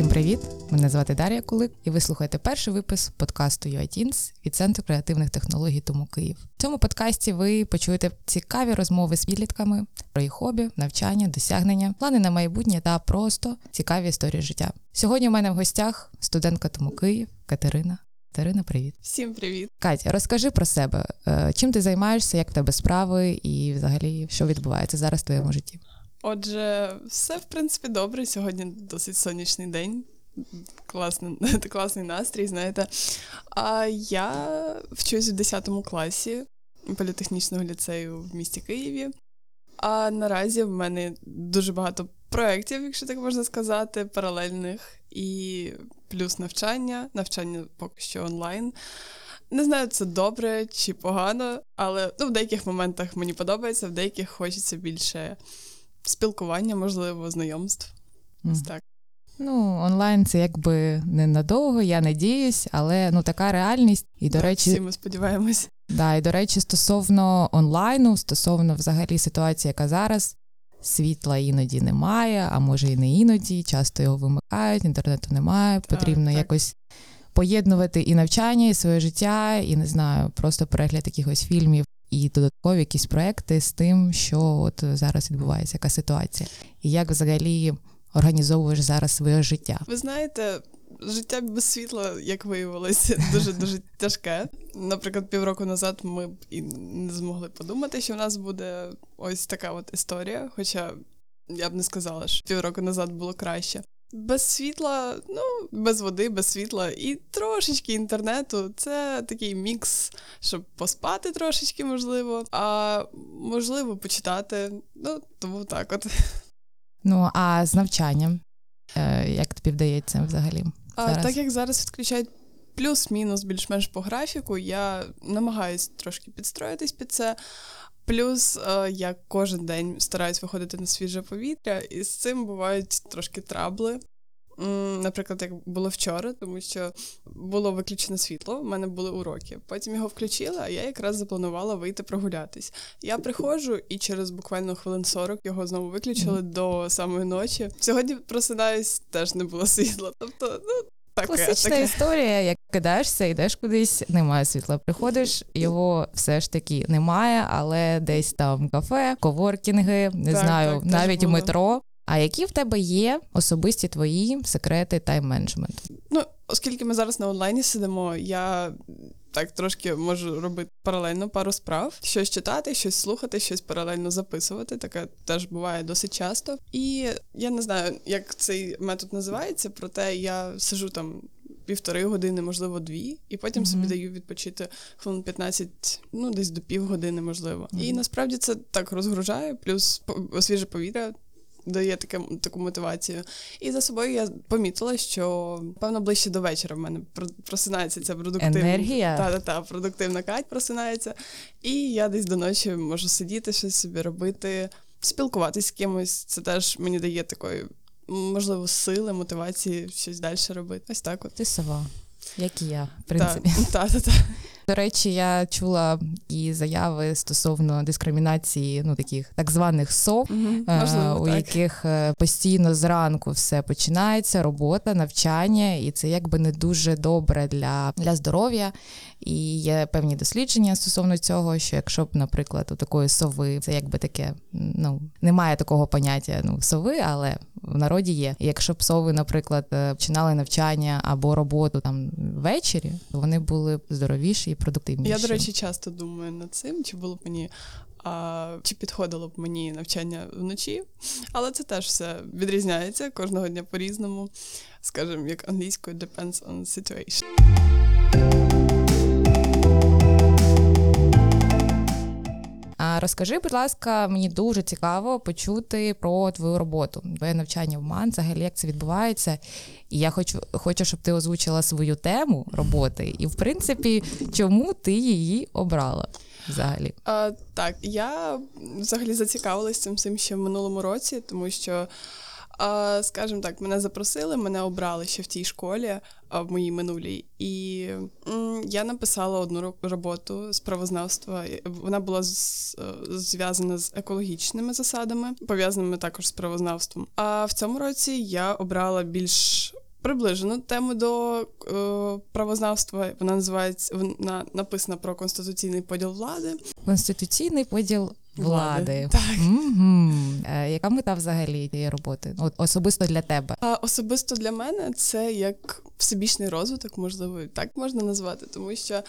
Всім привіт! Мене звати Дар'я Кулик, і ви слухаєте перший випуск подкасту UiTeens від Центру креативних технологій Тому Київ. В цьому подкасті ви почуєте цікаві розмови з підлітками про їх хобі, навчання, досягнення, плани на майбутнє та просто цікаві історії життя. Сьогодні у мене в гостях студентка Тому Київ Катерина. Катерина, привіт. Всім привіт. Катя, розкажи про себе. Е, чим ти займаєшся, як в тебе справи, і взагалі що відбувається зараз в твоєму житті? Отже, все в принципі добре. Сьогодні досить сонячний день. Класний, класний настрій, знаєте. А я вчусь в 10 класі політехнічного ліцею в місті Києві. А наразі в мене дуже багато проєктів, якщо так можна сказати, паралельних, і плюс навчання, навчання поки що онлайн. Не знаю, це добре чи погано, але ну, в деяких моментах мені подобається, в деяких хочеться більше спілкування, можливо, знайомств. Ось так. Ну, онлайн це якби ненадовго, я надіюсь, але ну така реальність. І до так, речі, всі ми сподіваємось. Да, і до речі, стосовно онлайну, стосовно взагалі ситуації, яка зараз. Світла іноді немає, а може і не іноді, часто його вимикають, інтернету немає. Так, Потрібно так. якось поєднувати і навчання, і своє життя, і не знаю, просто перегляд якихось фільмів і додаткові якісь проекти з тим, що от зараз відбувається, яка ситуація, і як взагалі організовуєш зараз своє життя. Ви знаєте, життя без світла, як виявилось, дуже дуже тяжке. Наприклад, півроку назад ми б і не змогли подумати, що в нас буде ось така от історія. Хоча я б не сказала, що півроку назад було краще. Без світла, ну, без води, без світла і трошечки інтернету. Це такий мікс, щоб поспати трошечки, можливо, а можливо, почитати. Ну, тому так от. Ну а з навчанням, е, як тобі вдається взагалі? А так як зараз відключають плюс-мінус більш-менш по графіку, я намагаюсь трошки підстроїтись під це. Плюс е, я кожен день стараюсь виходити на свіже повітря, і з цим бувають трошки трабли. Наприклад, як було вчора, тому що було виключено світло, в мене були уроки. Потім його включили, а я якраз запланувала вийти прогулятись. Я приходжу, і через буквально хвилин 40 його знову виключили до самої ночі. Сьогодні просинаюсь, теж не було світла. Тобто, ну таке, Класична таке. історія, як кидаєшся, йдеш кудись, немає світла. Приходиш, його все ж таки немає, але десь там кафе, коворкінги, не Так, знаю, так, навіть метро. А які в тебе є особисті твої секрети тайм-менеджменту? Ну, оскільки ми зараз на онлайні сидимо, я так трошки можу робити паралельно пару справ, щось читати, щось слухати, щось паралельно записувати. Таке теж буває досить часто. І я не знаю, як цей метод називається, проте я сижу там. Півтори години, можливо, дві, і потім Мгм. собі даю відпочити хвилин 15, ну десь до півгодини, можливо. І насправді це так розгружає, плюс свіже повітря дає таке, таку мотивацію. І за собою я помітила, що певно ближче до вечора в мене просинається ця продуктивна Енергія? Та, та, та, продуктивна кать просинається. І я десь до ночі можу сидіти, щось собі робити, спілкуватись з кимось. Це теж мені дає такої, можливо, сили, мотивації щось далі робити. Ось так от. Ти сова, як і я, в принципі. та, та, та. До речі, я чула і заяви стосовно дискримінації, ну таких так званих сов. Мгм, е, Можливо, у так. яких е, постійно зранку все починається, робота, навчання, і це якби не дуже добре для, для здоров'я. І є певні дослідження стосовно цього, що якщо б, наприклад, у такої сови, це якби таке, ну немає такого поняття ну сови, але в народі є. І якщо б сови, наприклад, е, починали навчання або роботу там ввечері, то вони були здоровіші і продуктивніші. Я, до речі, часто думаю над цим, чи було б мені. А, чи підходило б мені навчання вночі, але це теж все відрізняється кожного дня по-різному. Скажімо, як англійською depends on situation. Розкажи, будь ласка, мені дуже цікаво почути про твою роботу, твоє навчання в МАН, взагалі як це відбувається. І я хочу, хочу, щоб ти озвучила свою тему роботи, і в принципі, чому ти її обрала взагалі? А, так, я взагалі зацікавилася цим всім ще в минулому році, тому що, скажімо так, мене запросили, мене обрали ще в тій школі, в моїй минулій. І я написала одну роботу з правознавства. Вона була е, зв'язана з екологічними засадами, пов'язаними також з правознавством. А в цьому році я обрала більш Приближену тему до е, правознавства. Вона називається вона написана про конституційний поділ влади. Конституційний поділ влади. Так. Угу. Яка мета взагалі цієї роботи? От особисто для тебе? А особисто для мене це як всебічний розвиток, можливо, так можна назвати, тому що.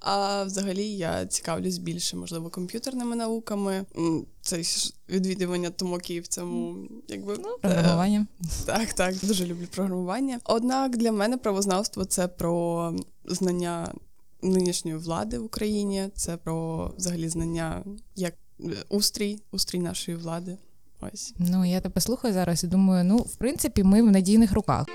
А взагалі я цікавлюсь більше, можливо, комп'ютерними науками. Це ж відвідування томоків в цьому, якби Ну, програмування. Так, так, дуже люблю програмування. Однак для мене правознавство це про знання нинішньої влади в Україні, це про взагалі знання як устрій, устрій нашої влади. Ось. Ну, я тебе слухаю зараз і думаю, ну, в принципі, ми в надійних руках.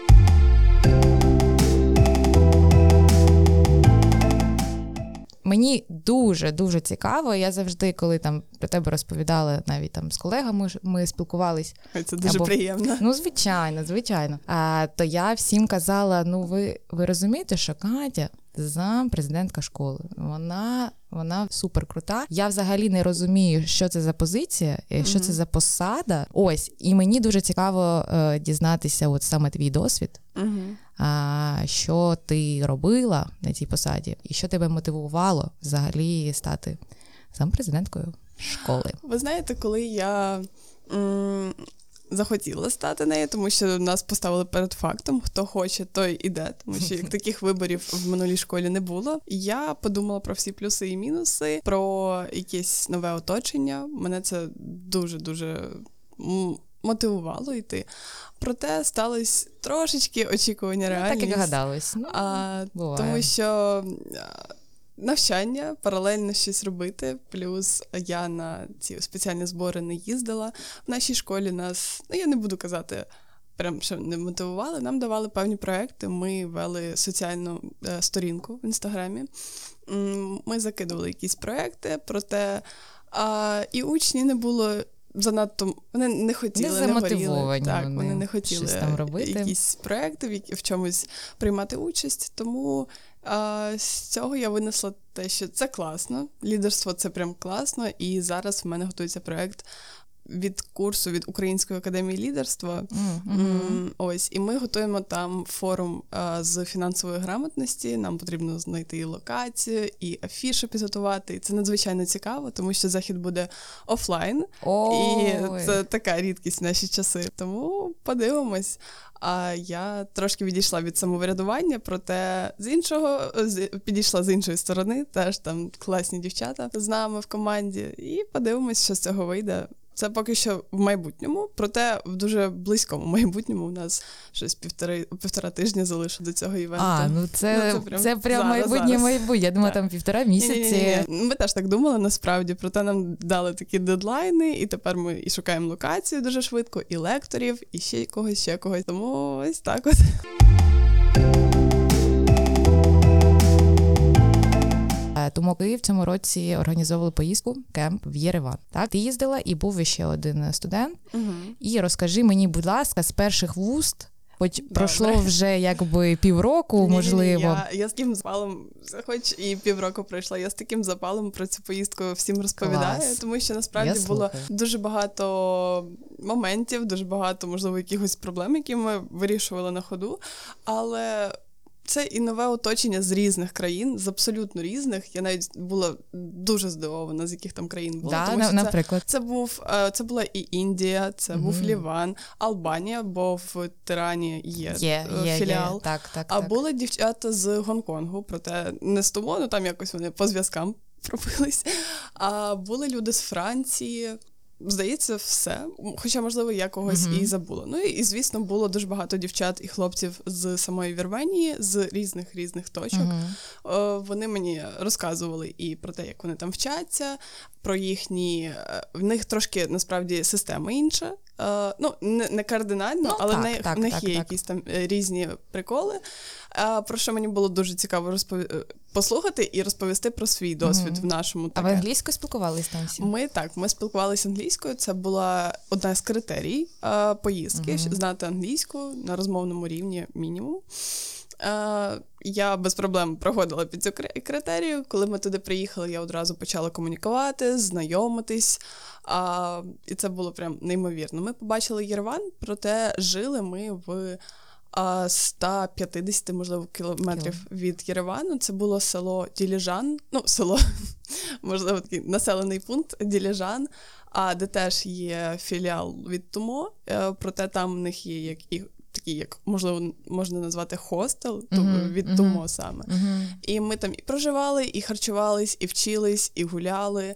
Мені дуже дуже цікаво. Я завжди, коли там про тебе розповідала, навіть там з колегами ми спілкувались. Це дуже Або- приємно. Ну, звичайно, звичайно. А то я всім казала: ну, ви, ви розумієте, що Катя зам президентка школи. Вона, вона супер крута. Я взагалі не розумію, що це за позиція, е, що це за посада. Ось, і мені дуже цікаво е, дізнатися, от саме твій досвід. А що ти робила на цій посаді, і що тебе мотивувало взагалі стати сам президенткою школи? Ви знаєте, коли я м, захотіла стати нею, тому що нас поставили перед фактом, хто хоче, той іде, тому що як таких виборів в минулій школі не було. Я подумала про всі плюси і мінуси, про якесь нове оточення. Мене це дуже дуже. Мотивувало йти. Проте стались трошечки очікування Ну, так реальність. як гадалось. Ну, А, буває. тому що навчання, паралельно щось робити. Плюс я на ці спеціальні збори не їздила. В нашій школі нас, ну я не буду казати. Прям що не мотивували, нам давали певні проекти. Ми вели соціальну е, сторінку в інстаграмі. Ми закидували якісь проекти, проте а, і учні не було занадто. Вони не хотіли, Не не, горіли. Так, вони вони не хотіли щось там робити. якісь проекти, в чомусь приймати участь. Тому а, з цього я винесла те, що це класно. Лідерство це прям класно. І зараз в мене готується проект від курсу від Української академії лідерства. М, Ось, і ми готуємо там форум а, з фінансової грамотності. Нам потрібно знайти і локацію, і афішу підготувати. І це надзвичайно цікаво, тому що захід буде офлайн, Ой. і це така рідкість в наші часи. Тому подивимось. А я трошки відійшла від самоврядування, проте з іншого з- підійшла з іншої сторони. Теж там класні дівчата з нами в команді. І подивимось, що з цього вийде. Це поки що в майбутньому, проте в дуже близькому майбутньому у нас щось півтори півтора тижня залишилось до цього івенту. А, ну це, Ну, це це прям, прям зараз, майбутнє зараз. майбутнє. Я думаю, Так. там півтора місяці. Ми теж так думали насправді, проте нам дали такі дедлайни, і тепер ми і шукаємо локацію дуже швидко, і лекторів, і ще когось, ще когось. Тому ось так от. Тому Київ в цьому році організовували поїздку кемп в Єреван. Так, ти їздила і був ще один студент. І розкажи мені, будь ласка, з перших вуст, хоч пройшло вже якби півроку, можливо. Я, я з таким запалом, хоч і півроку пройшла, я з таким запалом про цю поїздку всім розповідаю, Клас. тому що насправді Я було слухаю. дуже багато моментів, дуже багато, можливо, якихось проблем, які ми вирішували на ходу. Але це і нове оточення з різних країн, з абсолютно різних. Я навіть була дуже здивована, з яких там країн було. да, тому на- що наприклад. це був е, це була і Індія, це був Ліван, Албанія, бо в Тирані є, Є, е, є, філіал. є. Так, так, А так. були дівчата з Гонконгу, проте не з тому, ну там якось вони по зв'язкам пробились. А були люди з Франції. Здається, все. Хоча, можливо, я когось Мгм. і забула. Ну і, звісно, було дуже багато дівчат і хлопців з самої Вірменії, з різних різних точок. Е, Вони мені розказували і про те, як вони там вчаться, про їхні. е, В них трошки насправді система інша. Е, Ну, не, не кардинально, Ну, але так, в них, так, в них так, є так. якісь там е, різні приколи. Е, Про що мені було дуже цікаво розпові... е, послухати і розповісти про свій досвід Мгм. в нашому А ви таке. англійською спілкувалися там всі? Ми так, ми спілкувалися англійською. Це була одна з критерій е, поїздки, щоб знати англійську на розмовному рівні мінімум. Я без проблем проходила під цю кри- критерію. Коли ми туди приїхали, я одразу почала комунікувати, знайомитись. А, і це було прям неймовірно. Ми побачили Єреван, проте жили ми в а, 150, можливо, кілометрів від Єревану. Це було село Діліжан, ну, село, можливо, такий населений пункт Діліжан, а де теж є філіал від Тумо, е, проте там в них є як і такий, як можливо, можна назвати хостел Мгм, від мгм. Тумо саме. Мгм. І ми там і проживали, і харчувались, і вчились, і гуляли,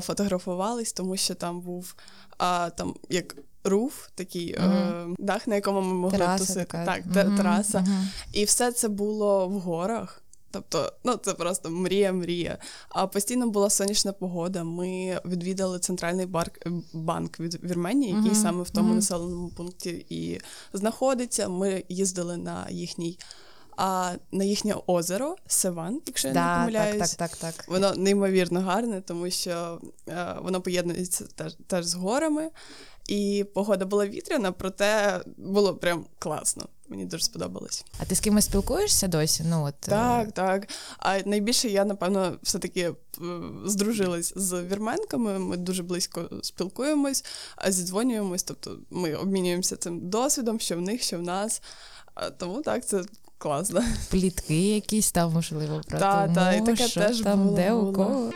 фотографувались, тому що там був а, там як руф, такий е, дах, на якому ми могли Тераса тусити. така. Так, mm-hmm. тераса. мгм. І все це було в горах. Тобто, ну це просто мрія, мрія. А постійно була сонячна погода. Ми відвідали центральний барк, банк від Вірменії, який Мгм, саме в тому мгм. населеному пункті і знаходиться. Ми їздили на їхній, а на їхнє озеро Севан, якщо я не Да, помиляюсь. так, так, так, так. Воно неймовірно гарне, тому що е, воно поєднується теж, теж з горами. І погода була вітряна, проте було прям класно. Мені дуже сподобалось. А ти з кимось спілкуєшся досі? Ну, от, е, Так, так. А найбільше я, напевно, все-таки е, здружилась з вірменками. Ми дуже близько спілкуємось, а зідзвонюємось. Тобто ми обмінюємося цим досвідом, що в них, що в нас. Тому так, це класно. плітки якісь там, можливо, про Та, тому, та, і таке що теж там, було, де у кого.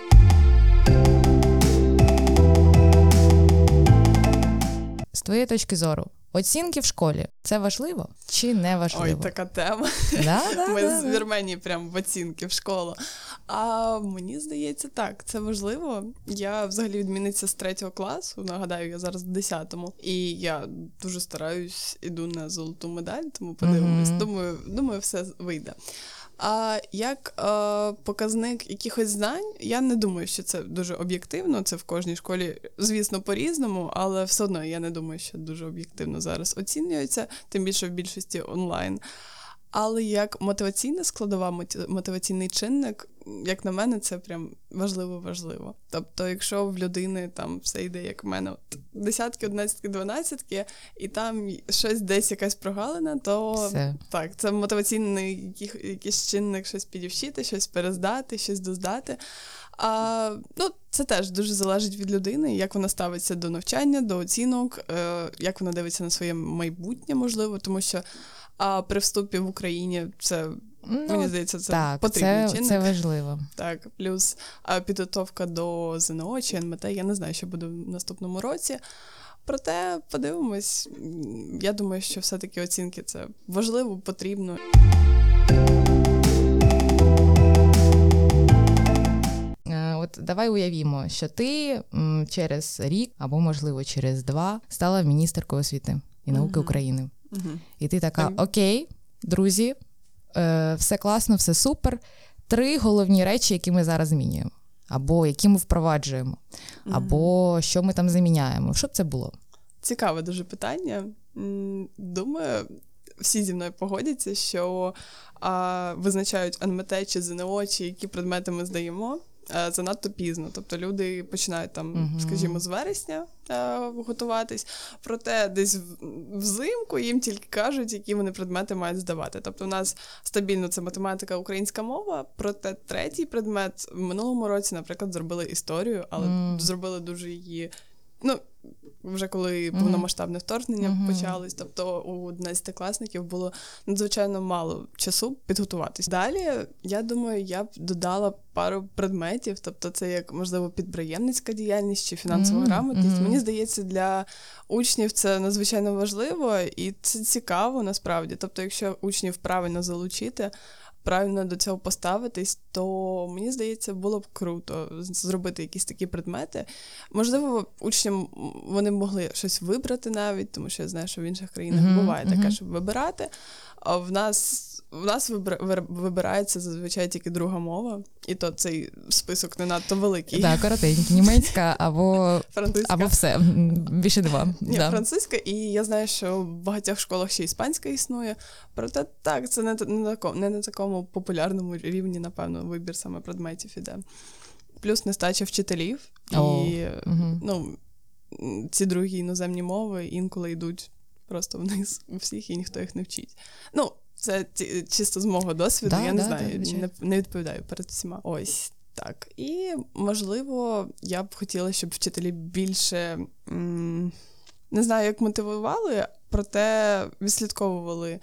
З твоєї точки зору, оцінки в школі це важливо чи не важливо? Ой, така тема. Да, да, Ми да, з да. Вірменії прям в оцінки в школу. А мені здається, так, це важливо. Я взагалі відмінниця з третього класу. Нагадаю, я зараз в 10-му. І я дуже стараюсь, іду на золоту медаль, тому подивимось. Мгм. Думаю, думаю, все вийде. А як е, показник якихось знань, я не думаю, що це дуже об'єктивно. Це в кожній школі, звісно, по-різному, але все одно я не думаю, що дуже об'єктивно зараз оцінюється, тим більше в більшості онлайн. Але як мотиваційна складова, мотиваційний чинник, як на мене, це прям важливо важливо. Тобто, якщо в людини там все йде, як в мене, от десятки, одинадцятки, дванадцятки, і там щось десь якась прогалина, то Все. так, це мотиваційний якийсь чинник, щось підівчити, щось перездати, щось доздати. А, ну, це теж дуже залежить від людини, як вона ставиться до навчання, до оцінок, е, як вона дивиться на своє майбутнє, можливо, тому що а, при вступі в Україні це, Ну, мені здається, це так, потрібний це, це важливо. Так, плюс підготовка до ЗНО чи НМТ. Я не знаю, що буде в наступному році. Проте подивимось. Я думаю, що все-таки оцінки це важливо, потрібно. Е, От давай уявімо, що ти через рік або, можливо, через два стала міністеркою освіти і науки Мгм. України. Угу. І ти така: Окей, друзі, е, все класно, все супер. Три головні речі, які ми зараз змінюємо, або які ми впроваджуємо, або що ми там заміняємо. Що б це було? Цікаве дуже питання. Думаю, всі зі мною погодяться, що а, визначають НМТ чи ЗНО, чи які предмети ми здаємо. Е, Занадто пізно, тобто люди починають там, Мгм. скажімо, з вересня е, готуватись, проте десь взимку їм тільки кажуть, які вони предмети мають здавати. Тобто, у нас стабільно це математика, українська мова. Проте третій предмет в минулому році, наприклад, зробили історію, але Мгм. зробили дуже її. Ну, вже коли повномасштабне вторгнення Мгм. почалось, тобто у 11-класників було надзвичайно мало часу підготуватись. Далі, я думаю, я б додала пару предметів, тобто це як можливо підприємницька діяльність чи фінансова Мгм. грамотність. Мені здається, для учнів це надзвичайно важливо і це цікаво насправді. Тобто, якщо учнів правильно залучити. Правильно до цього поставитись, то мені здається, було б круто зробити якісь такі предмети. Можливо, учням вони могли щось вибрати навіть, тому що я знаю, що в інших країнах буває таке, щоб вибирати. А в нас в нас вибирається зазвичай тільки друга мова, і то цей список не надто великий. Так, коротенькі, німецька або, Французька. або все. Більше два. Ні, да. французька, і я знаю, що в багатьох школах ще іспанська існує. Проте так, це не, не, не на такому популярному рівні, напевно, вибір саме предметів іде. Плюс нестача вчителів, О, і мгм. ну, ці другі іноземні мови інколи йдуть просто вниз у всіх, і ніхто їх не вчить. Ну, це чисто з мого досвіду, Да, я не да, знаю, да, не, не відповідаю перед всіма. Ось так. І можливо, я б хотіла, щоб вчителі більше м, не знаю, як мотивували, проте відслідковували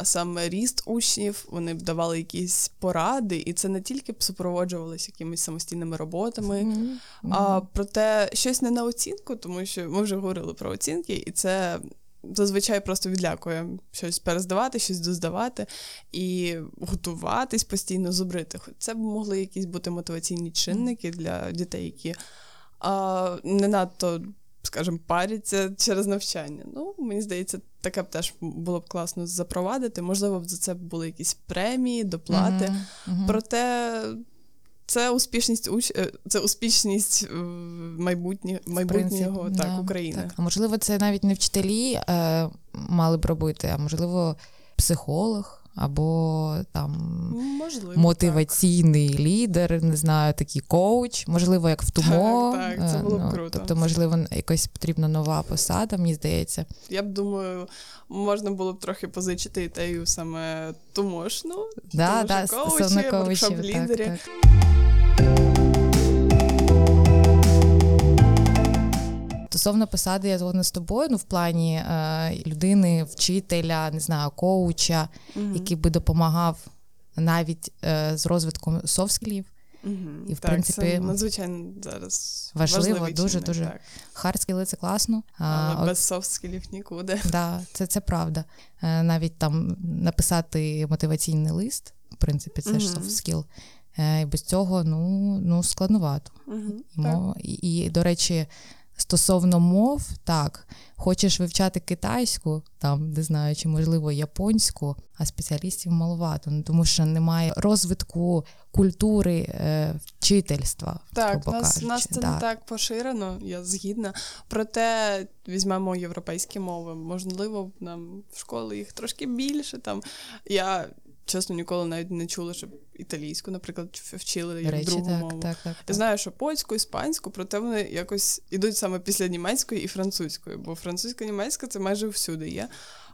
а саме ріст учнів. Вони б давали якісь поради, і це не тільки б супроводжувалося якимись самостійними роботами, Мгм. а проте щось не на оцінку, тому що ми вже говорили про оцінки, і це. Зазвичай просто відлякує щось перездавати, щось доздавати і готуватись постійно зубрити. Хоч це б могли якісь бути мотиваційні чинники для дітей, які а, не надто, скажімо, паряться через навчання. Ну, мені здається, таке б теж було б класно запровадити. Можливо, б за це були якісь премії, доплати. Мгм. Проте це успішність уч... е, це успішність е, майбутнє... Майбутнього принципі, так, да, України. Так. А можливо, це навіть не вчителі е, мали б робити, а можливо, психолог або там Можливо. мотиваційний лідер, не знаю, такий коуч, можливо, як в ТУМО. Так, так, це було було б ну, круто. Тобто, можливо, якась потрібна нова посада, мені здається. Я б думаю, можна було б трохи позичити ідею саме тумошну. Да, тому да, коучі, воркшоп-лідері. Так, так. Стосовно посади, я згодна з тобою, ну в плані е, людини, вчителя, не знаю, коуча, Мгм. який би допомагав навіть е, з розвитком софт-скілів. І, в так, принципі, це надзвичайно зараз важливо, дуже дуже Так. Це класно. Але от- без софт-скілів нікуди. Да, це, це правда. Е, Навіть там написати мотиваційний лист, в принципі, це ж Мгм. soft skill. Е, І без цього ну, ну складновато. І, і, і, до речі, стосовно мов, так, хочеш вивчати китайську, там, не знаю, чи можливо японську, а спеціалістів маловато, ну, тому що немає розвитку культури е, вчительства. Так, нас, нас це да. не так поширено, я згідна. Проте візьмемо європейські мови. Можливо, нам в школи їх трошки більше. Там я чесно ніколи навіть не чула, щоб італійську, наприклад, вчили як речі, другу так, мову. так, так, Я знаю, що польську, іспанську, проте вони якось ідуть саме після німецької і французької, бо французька німецька це майже всюди є.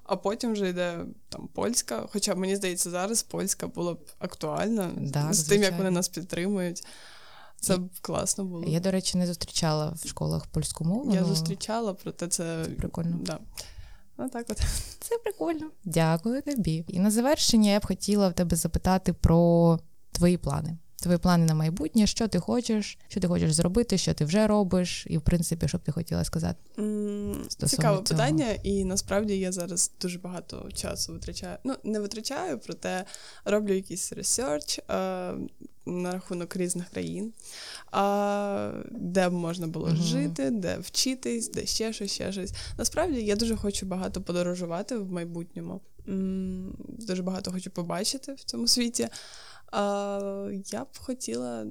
А потім вже йде там польська. Хоча мені здається, зараз польська була б актуальна Так, з тим, як вони нас підтримують. Це б класно було. Я, до речі, не зустрічала в школах польську мову. Я ну, зустрічала, проте це Прикольно. Да. Ну так от. Це прикольно. Дякую тобі. І на завершення я б хотіла в тебе запитати про твої плани. Твої плани на майбутнє, що ти хочеш, що ти хочеш зробити, що ти вже робиш, і в принципі, що б ти хотіла сказати. Стосовно Цікаве цього. питання, і насправді я зараз дуже багато часу витрачаю. Ну, не витрачаю, проте роблю якийсь research на рахунок різних країн, а, де б можна було Мгм. жити, де вчитись, де ще щось, ще щось. Насправді я дуже хочу багато подорожувати в майбутньому. Дуже багато хочу побачити в цьому світі. А, я б хотіла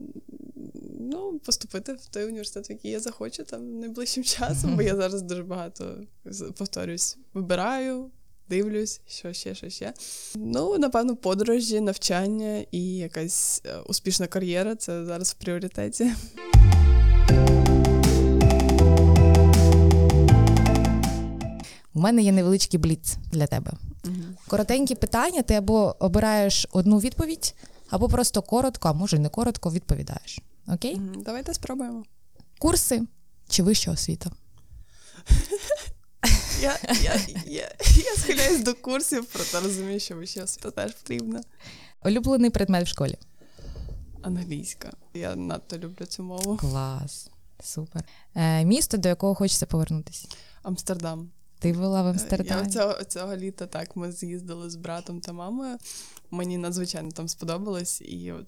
ну, поступити в той університет, в який я захочу там найближчим часом, бо я зараз дуже багато повторюсь, вибираю, дивлюсь, що ще, що ще. Ну, напевно, подорожі, навчання і якась е, успішна кар'єра це зараз в пріоритеті. У мене є невеличкий бліц для тебе. Коротенькі питання, ти або обираєш одну відповідь, або просто коротко, а може не коротко відповідаєш. Окей? Давайте спробуємо. Курси чи вища освіта? Я, я, я, я схиляюсь до курсів, проте розумію, що вища освіта теж потрібна. Улюблений предмет в школі. Англійська. Я надто люблю цю мову. Клас. Супер. Е, місто, до якого хочеться повернутися. Амстердам. Ти була в Е, Амстердамі. Я цього, цього літа так ми з'їздили з братом та мамою. Мені надзвичайно там сподобалось, і от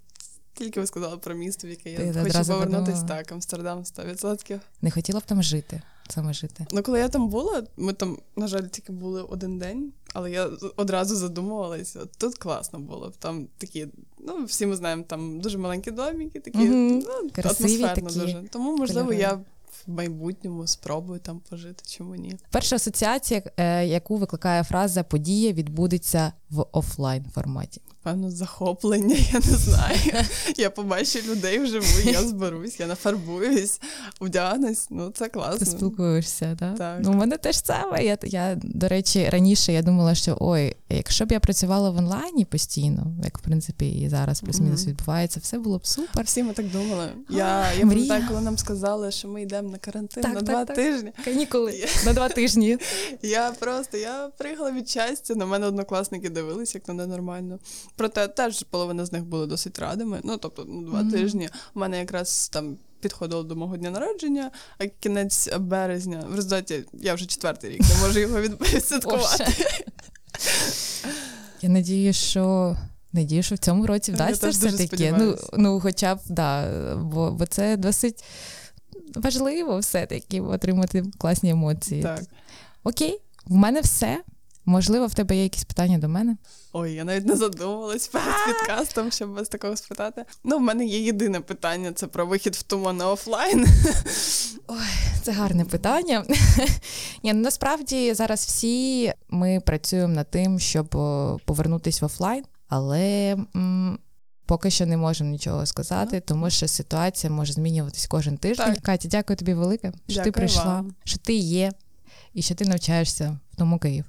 тільки ви сказали про місто, в яке я хочу повернутися. Так, Амстердам 100%. Не хотіла б там жити, саме жити. Ну, коли я там була, ми там, на жаль, тільки були один день, але я одразу задумувалася. Тут класно було. Там такі, ну, всі ми знаємо, там дуже маленькі доміки, такі угу. ну, Красиві атмосферно такі, дуже. Тому, можливо, кольорові. я в майбутньому спробую там пожити, чому ні. Перша асоціація, е, яку викликає фраза подія відбудеться в офлайн форматі. Певно, захоплення, я не знаю. Я побачу людей вживу, я зберусь, я нафарбуюсь, вдягнусь. Ну, це Ти класно. спілкуєшся, так? Так. Ну, у мене теж саме. Я, я, до речі, раніше я думала, що ой, якщо б я працювала в онлайні постійно, як в принципі і зараз плюс-мінус відбувається, все було б супер. Всі ми так думали. Я, я пам'ятаю, коли нам сказали, що ми йдемо йдемо на карантин Так, на так, два так. тижні. Канікули на два тижні. Я просто я приїхала від щастя. На мене однокласники дивилися, як на ненормально. Проте теж половина з них були досить радими. Ну тобто, ну, два Мгм. тижні. У мене якраз там. Підходило до мого дня народження, а кінець березня. В результаті я вже четвертий рік не можу його відсвяткувати. Я надію, що. Надію, що в цьому році вдасться теж все таки. Ну, ну, хоча б, да, бо, бо це досить важливо все-таки отримати класні емоції. Так. Окей, в мене все. Можливо, в тебе є якісь питання до мене? Ой, я навіть не задумувалась перед підкастом, щоб вас такого спитати. Ну, в мене є єдине питання: це про вихід в туман на офлайн. Це гарне питання. Ні, ну, насправді зараз всі ми працюємо над тим, щоб повернутися в офлайн, але м, поки що не можемо нічого сказати, тому що ситуація може змінюватись кожен тиждень. Так. Катя, дякую тобі велике, що ти прийшла, вам. що ти є, і що ти навчаєшся в тому Київ.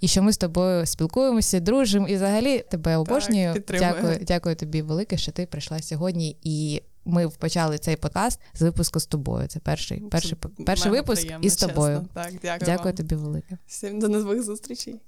І що ми з тобою спілкуємося, дружимо і взагалі тебе обожнюю. підтримую. Дякую, дякую тобі велике, що ти прийшла сьогодні. І ми почали цей подкаст з випуску з тобою. Це перший, перший, Це перший випуск приємно, із тобою. чесно. Так, дякую. Дякую вам. тобі велике. Всім до нових зустрічей.